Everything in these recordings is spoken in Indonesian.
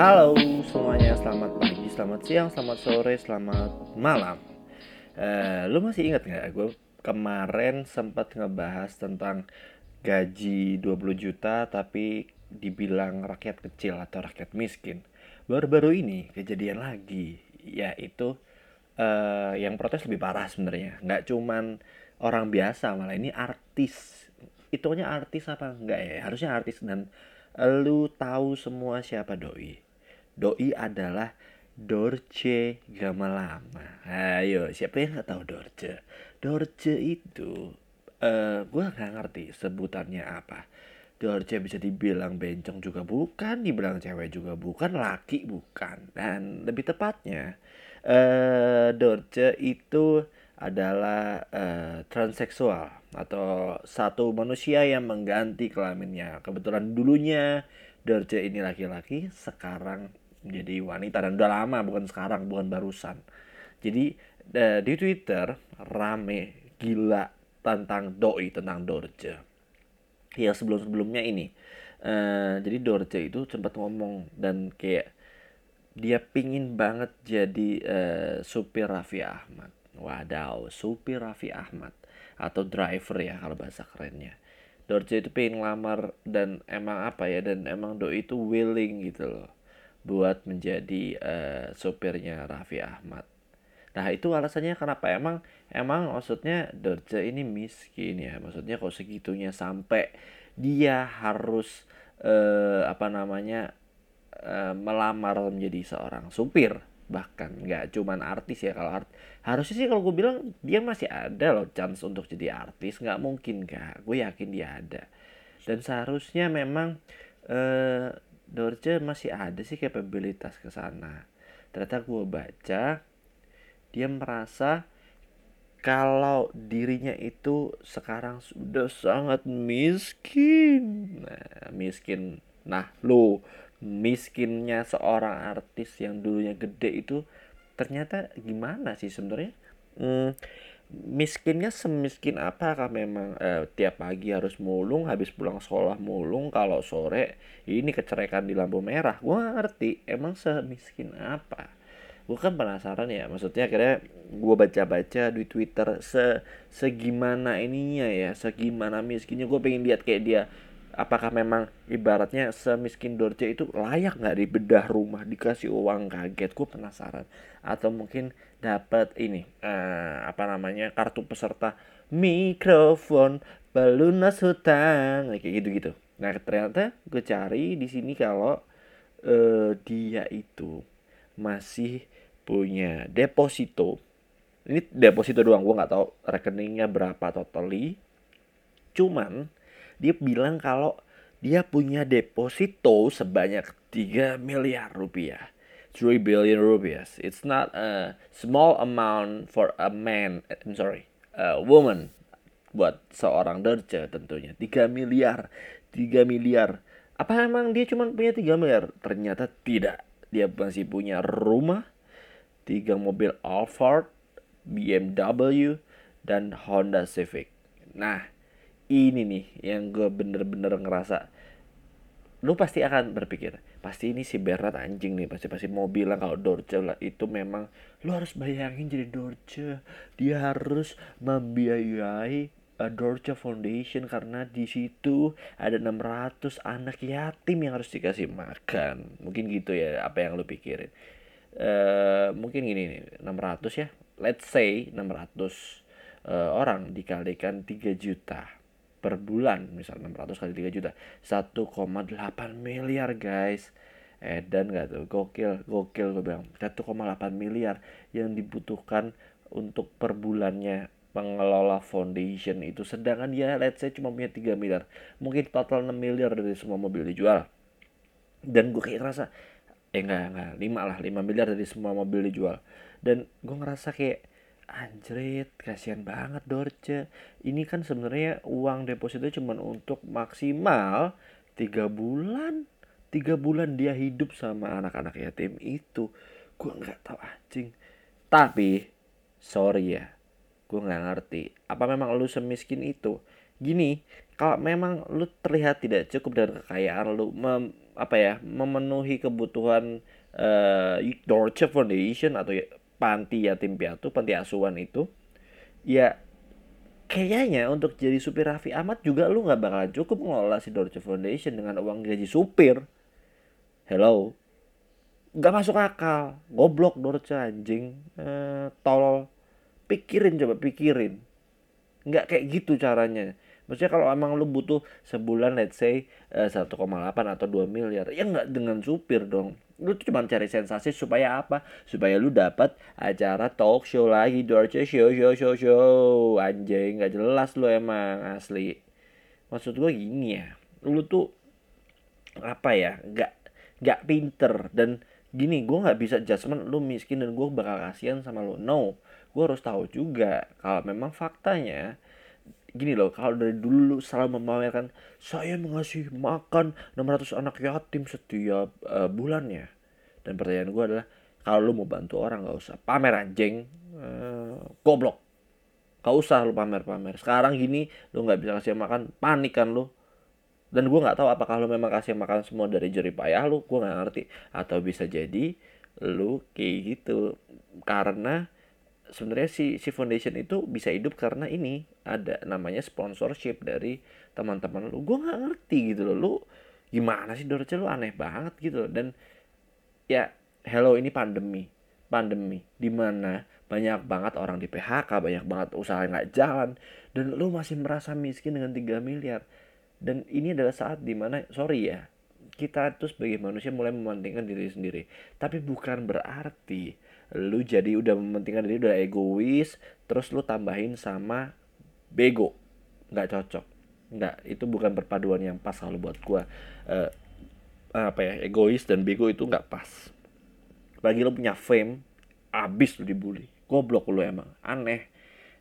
Halo semuanya, selamat pagi, selamat siang, selamat sore, selamat malam. Uh, lu masih ingat nggak? Gue kemarin sempat ngebahas tentang gaji 20 juta tapi dibilang rakyat kecil atau rakyat miskin. Baru-baru ini kejadian lagi, yaitu uh, yang protes lebih parah sebenarnya. Nggak cuman orang biasa, malah ini artis. Itunya artis apa enggak ya? Harusnya artis dan lu tahu semua siapa doi. Doi adalah Dorce Gamalama. Ayo, siapa yang nggak tahu Dorce? Dorce itu, uh, eh, gue nggak ngerti sebutannya apa. Dorce bisa dibilang bencong juga bukan, dibilang cewek juga bukan, laki bukan. Dan lebih tepatnya, uh, Dorce itu adalah uh, transseksual atau satu manusia yang mengganti kelaminnya. Kebetulan dulunya Dorce ini laki-laki, sekarang menjadi wanita dan udah lama bukan sekarang, bukan barusan. Jadi uh, di Twitter rame gila tentang doi tentang Dorce. Ya sebelum-sebelumnya ini uh, jadi Dorce itu sempat ngomong dan kayak dia pingin banget jadi uh, supir Raffi Ahmad. Wadaw supir Raffi Ahmad. Atau driver ya kalau bahasa kerennya. Dorce itu pengen ngelamar dan emang apa ya dan emang Doi itu willing gitu loh buat menjadi uh, supirnya Raffi Ahmad. Nah itu alasannya kenapa? Emang emang maksudnya Dorce ini miskin ya. Maksudnya kok segitunya sampai dia harus eh, apa namanya eh, melamar menjadi seorang supir. Bahkan nggak cuman artis ya. Kalau art harusnya sih kalau gue bilang dia masih ada loh chance untuk jadi artis. Nggak mungkin gak gue yakin dia ada. Dan seharusnya memang eh, Dorce masih ada sih kapabilitas ke sana ternyata gue baca dia merasa kalau dirinya itu sekarang sudah sangat miskin. Nah, miskin. Nah, lo miskinnya seorang artis yang dulunya gede itu ternyata gimana sih sebenarnya? Hmm, miskinnya semiskin apakah memang eh, tiap pagi harus mulung habis pulang sekolah mulung kalau sore ini kecerekan di lampu merah? Gue ngerti emang semiskin apa? Gue kan penasaran ya maksudnya akhirnya gue baca-baca di Twitter se segimana ininya ya segimana miskinnya. Gue pengen lihat kayak dia apakah memang ibaratnya semiskin Dorce itu layak nggak dibedah rumah dikasih uang kaget? Gue penasaran. Atau mungkin dapat ini uh, apa namanya kartu peserta mikrofon pelunas hutang kayak gitu gitu nah ternyata gue cari di sini kalau uh, dia itu masih punya deposito. Ini deposito doang gue nggak tahu rekeningnya berapa totally. Cuman dia bilang kalau dia punya deposito sebanyak 3 miliar rupiah. 3 billion rupiah it's not a small amount for a man I'm sorry a woman. Buat seorang derja tentunya. 3 miliar. 3 miliar. Apa emang dia cuma punya 3 miliar? Ternyata tidak. Dia masih punya rumah tiga mobil Alphard, BMW, dan Honda Civic. Nah, ini nih yang gue bener-bener ngerasa lu pasti akan berpikir pasti ini si Berat anjing nih pasti pasti mau bilang kalau Dorce itu memang lu harus bayangin jadi Dorce. Dia harus membiayai uh, Dorce Foundation karena di situ ada 600 anak yatim yang harus dikasih makan. Mungkin gitu ya apa yang lu pikirin. Uh, mungkin gini nih 600 ya. Let's say 600 uh, eh, orang dikalikan 3 juta per bulan misal 600 kali 3 juta. 1,8 miliar guys. Eh dan gak tuh? Gokil gokil gue bilang. 1,8 miliar yang dibutuhkan untuk per bulannya pengelola foundation itu. Sedangkan dia let's say cuma punya 3 miliar. Mungkin total 6 miliar dari semua mobil dijual. Dan gue kayak ngerasa eh enggak enggak lima lah lima miliar dari semua mobil dijual. Dan gue ngerasa kayak anjrit kasihan banget Dorce. Ini kan sebenarnya uang deposito cuma untuk maksimal tiga bulan. Tiga bulan dia hidup sama anak-anak yatim itu. Gue nggak tahu anjing. Tapi sorry ya gue nggak ngerti. Apa memang lu semiskin itu? Gini kalau memang lu terlihat tidak cukup dengan kekayaan lu apa ya memenuhi kebutuhan uh, Dorce Foundation atau ya, panti yatim piatu panti asuhan itu ya kayaknya untuk jadi supir Raffi Ahmad juga lu nggak bakal cukup ngelola si Dorce Foundation dengan uang gaji supir. Hello? Nggak masuk akal. Goblok Dorce anjing. Uh, tolol. Pikirin coba pikirin. Nggak kayak gitu caranya. Maksudnya kalau emang lu butuh sebulan let's say uh, 1,8 atau 2 miliar ya nggak dengan supir dong lu tuh cuma cari sensasi supaya apa? Supaya lu dapat acara talk show lagi Dorce show show show show. Anjing nggak jelas lu emang asli. Maksud gue gini ya lu tuh apa ya nggak nggak pinter. Dan gini gue nggak bisa judgement lu miskin dan gue bakal kasihan sama lu. No gue harus tahu juga kalau memang faktanya gini loh kalau dari dulu lu selalu memamerkan saya mengasih makan 600 anak yatim setiap uh, bulannya dan pertanyaan gue adalah kalau lu mau bantu orang nggak usah. Pamer anjing. Uh, goblok. Gak usah lu pamer-pamer. Sekarang gini lu nggak bisa kasih makan panik kan lu. Dan gue nggak tahu apakah lu memang kasih makan semua dari jerih payah lu gue nggak ngerti. Atau bisa jadi lu kayak gitu. Karena sebenarnya si si foundation itu bisa hidup karena ini ada namanya sponsorship dari teman-teman lu. Gue nggak ngerti gitu loh lu gimana sih Dorce? Lu aneh banget gitu loh. dan ya hello ini pandemi. Pandemi di mana banyak banget orang di PHK banyak banget usaha nggak jalan dan lu masih merasa miskin dengan 3 miliar. Dan ini adalah saat di mana sorry ya kita tuh sebagai manusia mulai mementingkan diri sendiri. Tapi bukan berarti lu jadi udah mementingkan diri udah egois terus lu tambahin sama bego. Nggak cocok. Nggak itu bukan perpaduan yang pas kalau buat gua. Uh, apa ya egois dan bego itu nggak pas. Bagi lu punya fame abis lu dibully. Goblok lu emang. Aneh.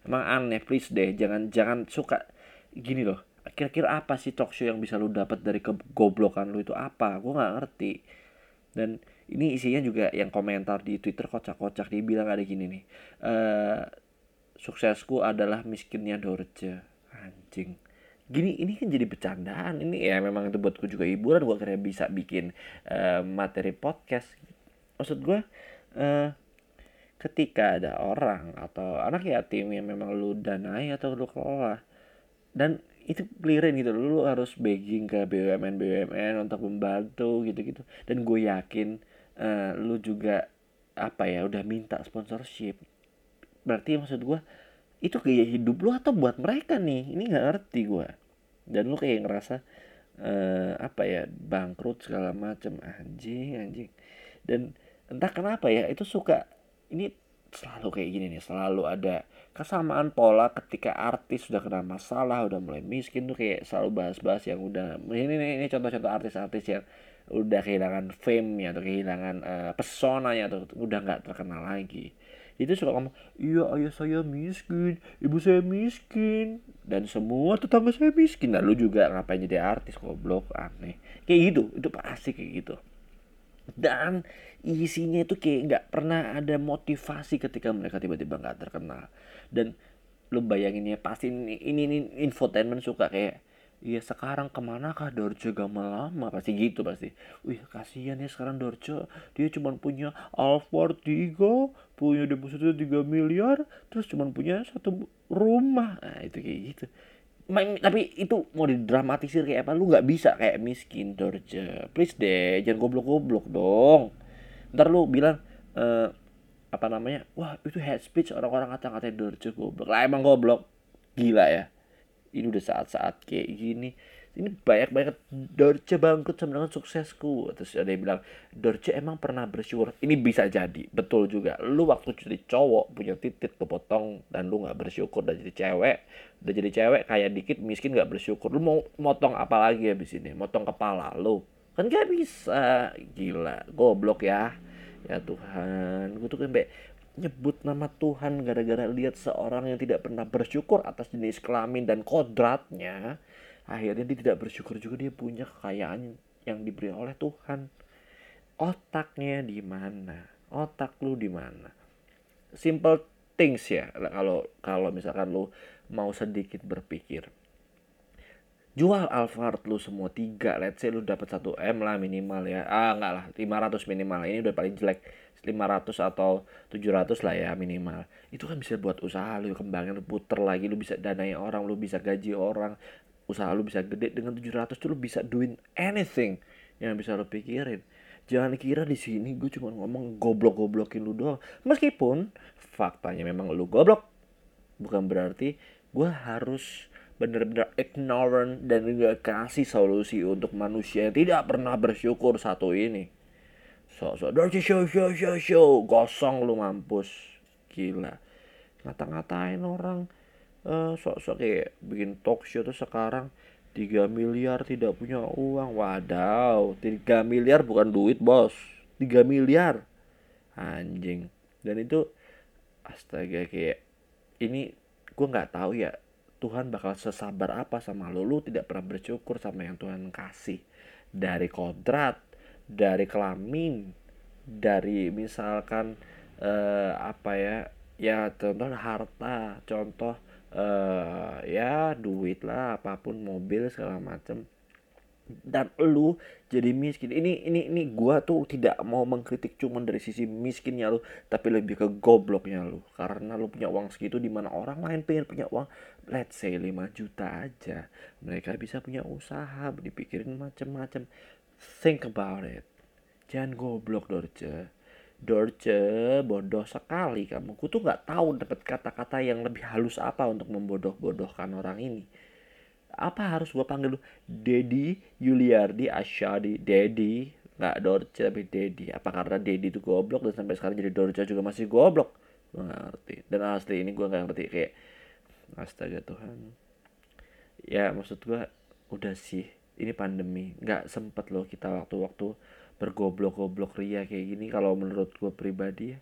Emang aneh please deh. Jangan jangan suka. Gini loh kira-kira apa sih talk show yang bisa lu dapat dari kegoblokan lu itu? Apa? Gue nggak ngerti. Dan ini isinya juga yang komentar di twitter kocak-kocak dia bilang ada gini nih uh, suksesku adalah miskinnya Dorce. Anjing. Gini ini kan jadi bercandaan. Ini ya memang itu buatku juga hiburan. Gue akhirnya bisa bikin uh, materi podcast. Maksud gue uh, ketika ada orang atau anak yatim yang memang lu danai atau lu kelola dan itu clearin gitu lu harus begging ke BUMN BUMN untuk membantu gitu-gitu. Dan gue yakin uh, lu juga apa ya udah minta sponsorship. Berarti maksud gue itu kayak hidup lu atau buat mereka nih? Ini nggak ngerti gue dan lu kayak ngerasa uh, apa ya bangkrut segala macem. Anjing anjing. Dan entah kenapa ya itu suka ini selalu kayak gini nih selalu ada kesamaan pola ketika artis sudah kena masalah udah mulai miskin tuh kayak selalu bahas-bahas yang udah ini ini, ini contoh-contoh artis-artis yang udah kehilangan fame-nya atau kehilangan uh, pesonanya atau udah nggak terkenal lagi. Itu suka ngomong iya ayah saya miskin ibu saya miskin dan semua tetangga saya miskin. Nah juga ngapain jadi artis goblok aneh. Kayak gitu itu pasti kayak gitu. Dan isinya itu kayak nggak pernah ada motivasi ketika mereka tiba-tiba nggak terkenal. Dan lu bayangin ya pasti ini, ini, ini infotainment suka kayak Iya sekarang ke mana kah Dorce gak lama? Pasti gitu pasti. Wih kasihan ya sekarang Dorce. Dia cuma punya Alphard 3 punya deposito 3 miliar terus cuma punya satu rumah. Nah itu kayak gitu. tapi itu mau didramatisir kayak apa? Lu nggak bisa kayak miskin Dorce. Please deh jangan goblok-goblok dong. Ntar lu bilang uh, apa namanya? Wah itu head speech orang-orang kata-kata Dorce goblok. Lah emang goblok. Gila ya ini udah saat-saat kayak gini. Ini banyak banget. Dorce bangkrut sama dengan suksesku. Terus ada yang bilang Dorce emang pernah bersyukur? Ini bisa jadi. Betul juga. Lu waktu jadi cowok punya titik kepotong dan lu nggak bersyukur udah jadi cewek udah jadi cewek kayak dikit miskin nggak bersyukur. Lu mau motong apa lagi habis ini? Motong kepala lu. Kan gak bisa. Gila. Goblok ya. Ya Tuhan. Gue tuh sampai nyebut nama Tuhan gara-gara lihat seorang yang tidak pernah bersyukur atas jenis kelamin dan kodratnya. Akhirnya dia tidak bersyukur juga dia punya kekayaan yang diberi oleh Tuhan. Otaknya di mana? Otak lu di mana? Simple things ya kalau kalau misalkan lu mau sedikit berpikir jual Alphard lu semua tiga let's say lu dapat 1 M lah minimal ya. Ah enggak lah 500 minimal. Ini udah paling jelek 500 atau 700 lah ya minimal. Itu kan bisa buat usaha lu kembangin lu puter lagi lu bisa danai orang lu bisa gaji orang. Usaha lu bisa gede dengan 700 tuh lu bisa doing anything yang bisa lu pikirin. Jangan kira di sini gue cuma ngomong goblok-goblokin lu doang. Meskipun faktanya memang lu goblok bukan berarti gue harus bener-bener ignorant dan gak kasih solusi untuk manusia yang tidak pernah bersyukur satu ini. So-so dirty show show show show gosong lu mampus. Gila. Ngata-ngatain orang uh, sok-sok kayak bikin talk show tuh sekarang 3 miliar tidak punya uang. Wadaw, 3 miliar bukan duit, Bos. 3 miliar. Anjing. Dan itu astaga kayak ini gue nggak tahu ya Tuhan bakal sesabar apa sama lo? Lu tidak pernah bersyukur sama yang Tuhan kasih. Dari kodrat dari kelamin dari misalkan uh, apa ya ya contoh harta contoh uh, ya duit lah apa pun mobil segala macem dan lu jadi miskin. Ini ini ini gua tuh tidak mau mengkritik cuman dari sisi miskinnya lu tapi lebih ke gobloknya lu. Karena lu punya uang segitu di mana orang lain pengen punya uang let's say 5 juta aja. Mereka bisa punya usaha dipikirin macem-macem. Think about it. Jangan goblok Dorce. Dorce bodoh sekali kamu. Ku tuh nggak tahu dapat kata-kata yang lebih halus apa untuk membodoh-bodohkan orang ini apa harus gue panggil lu Dedi Yuliardi Asyadi. Dedi. Nggak Dorce tapi Dedi. Apa karena Dedi itu goblok dan sampai sekarang jadi Dorce juga masih goblok? Gue gak ngerti. Dan asli ini gue gak ngerti kayak astaga Tuhan. Ya maksud gue udah sih ini pandemi. Nggak sempet loh kita waktu-waktu bergoblok-goblok ria kayak gini. Kalau menurut gue pribadi ya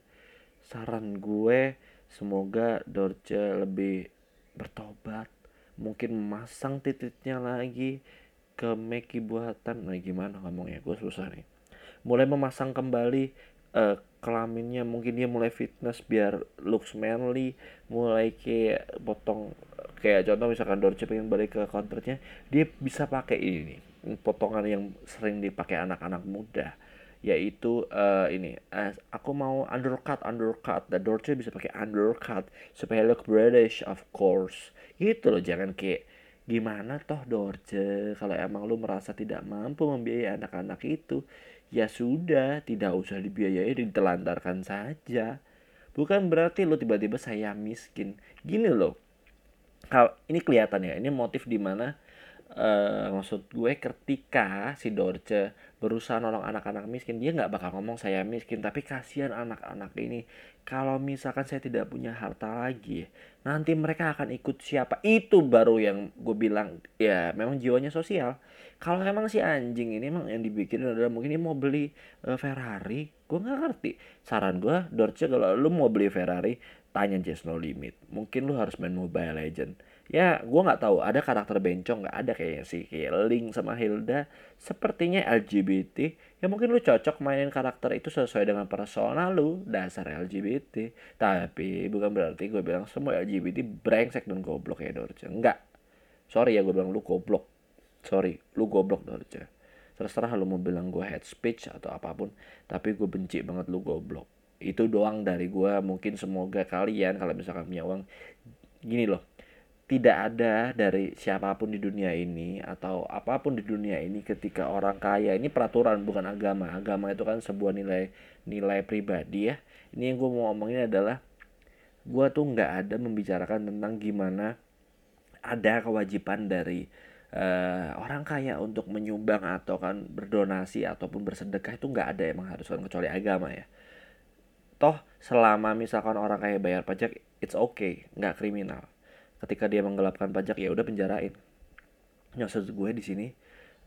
saran gue semoga Dorce lebih bertobat mungkin memasang titiknya lagi ke Meki buatan. Nah gimana ngomongnya? Gue susah nih. Mulai memasang kembali uh, kelaminnya. Mungkin dia mulai fitness biar looks manly. Mulai kayak potong kayak contoh misalkan Dorce pengen balik ke counternya dia bisa pakai ini potongan yang sering dipakai anak-anak muda yaitu uh, ini uh, aku mau undercut undercut. Dan Dorce bisa pakai undercut supaya look British of course. Gitu loh jangan kayak gimana toh Dorce kalau emang lu merasa tidak mampu membiayai anak-anak itu ya sudah tidak usah dibiayai ditelantarkan saja. Bukan berarti lu tiba-tiba saya miskin. Gini loh kalau ini kelihatan ya ini motif di mana uh, maksud gue ketika si Dorce berusaha nolong anak-anak miskin dia nggak bakal ngomong saya miskin. Tapi kasihan anak-anak ini kalau misalkan saya tidak punya harta lagi nanti mereka akan ikut siapa? Itu baru yang gue bilang ya memang jiwanya sosial. Kalau emang si anjing ini emang yang dibikin adalah mungkin dia mau beli uh, Ferrari gue nggak ngerti. Saran gue Dorce kalau lu mau beli Ferrari tanya Just No Limit. Mungkin lu harus main Mobile Legend ya gue nggak tahu ada karakter bencong nggak? Ada kayaknya sih kayak Link sama Hilda. Sepertinya LGBT ya mungkin lu cocok mainin karakter itu sesuai dengan persona lu dasar LGBT tapi bukan berarti gue bilang semua LGBT brengsek dan goblok ya Dorce. Enggak sorry ya gue bilang lu goblok. Sorry lu goblok Dorce. Terserah lu mau bilang gue head speech atau apa pun tapi gue benci banget lu goblok. Itu doang dari gue mungkin semoga kalian kalau misalkan punya uang gini loh tidak ada dari siapa pun di dunia ini atau apa pun di dunia ini ketika orang kaya. Ini peraturan bukan agama. Agama itu kan sebuah nilai nilai pribadi ya. Ini yang gue mau ngomongin adalah gue tuh nggak ada membicarakan tentang gimana ada kewajiban dari uh, orang kaya untuk menyumbang atau kan berdonasi ataupun bersedekah itu nggak ada emang harus kan kecuali agama ya. Toh selama misalkan orang kaya bayar pajak it's okay nggak kriminal ketika dia menggelapkan pajak ya udah penjarain. Maksud gue di sini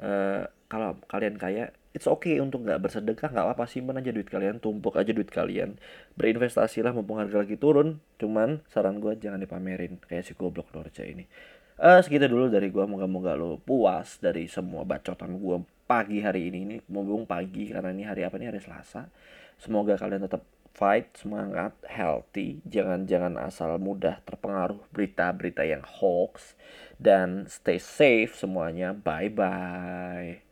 uh, kalau kalian kaya it's okay untuk nggak bersedekah nggak apa simpan aja duit kalian tumpuk aja duit kalian. Berinvestasi lah mumpung harga lagi turun cuman saran gue jangan dipamerin kayak si goblok Dorce ini. Uh, segitu dulu dari gue moga-moga lo puas dari semua bacotan gue pagi hari ini. Ini mumpung pagi karena ini hari apa nih? Hari Selasa. Semoga kalian tetap fight, semangat, healthy. Jangan-jangan asal mudah terpengaruh berita-berita yang hoax dan stay safe semuanya. Bye bye.